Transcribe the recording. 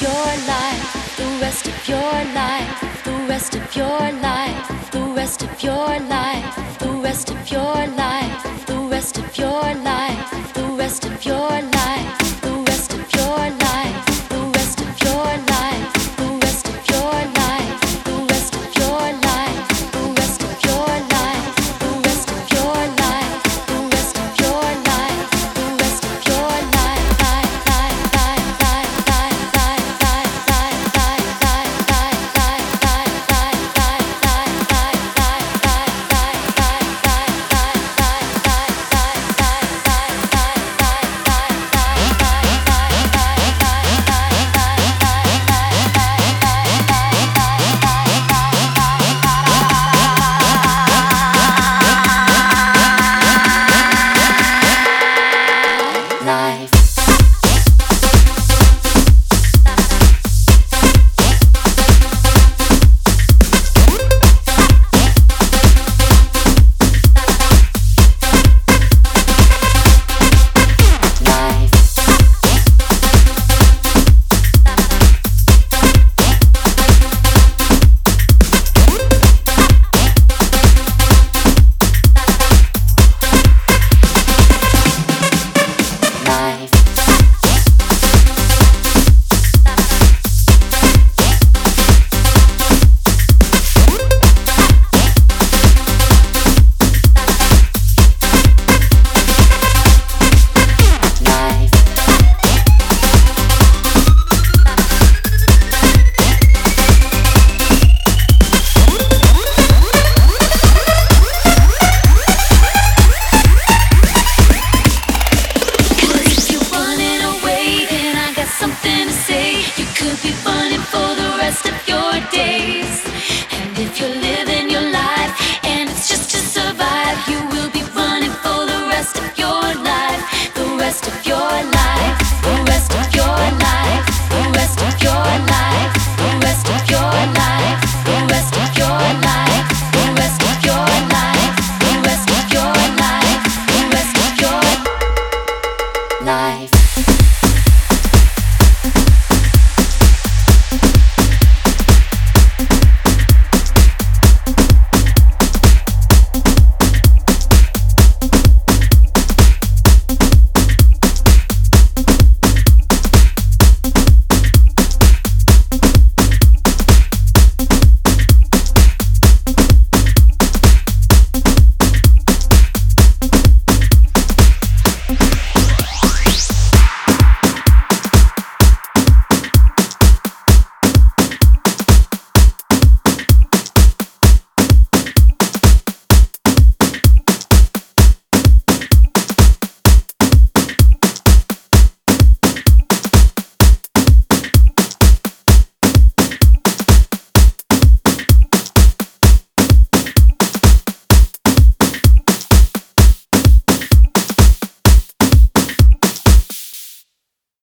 your life, the rest of your life, the rest of your life, the rest of your life.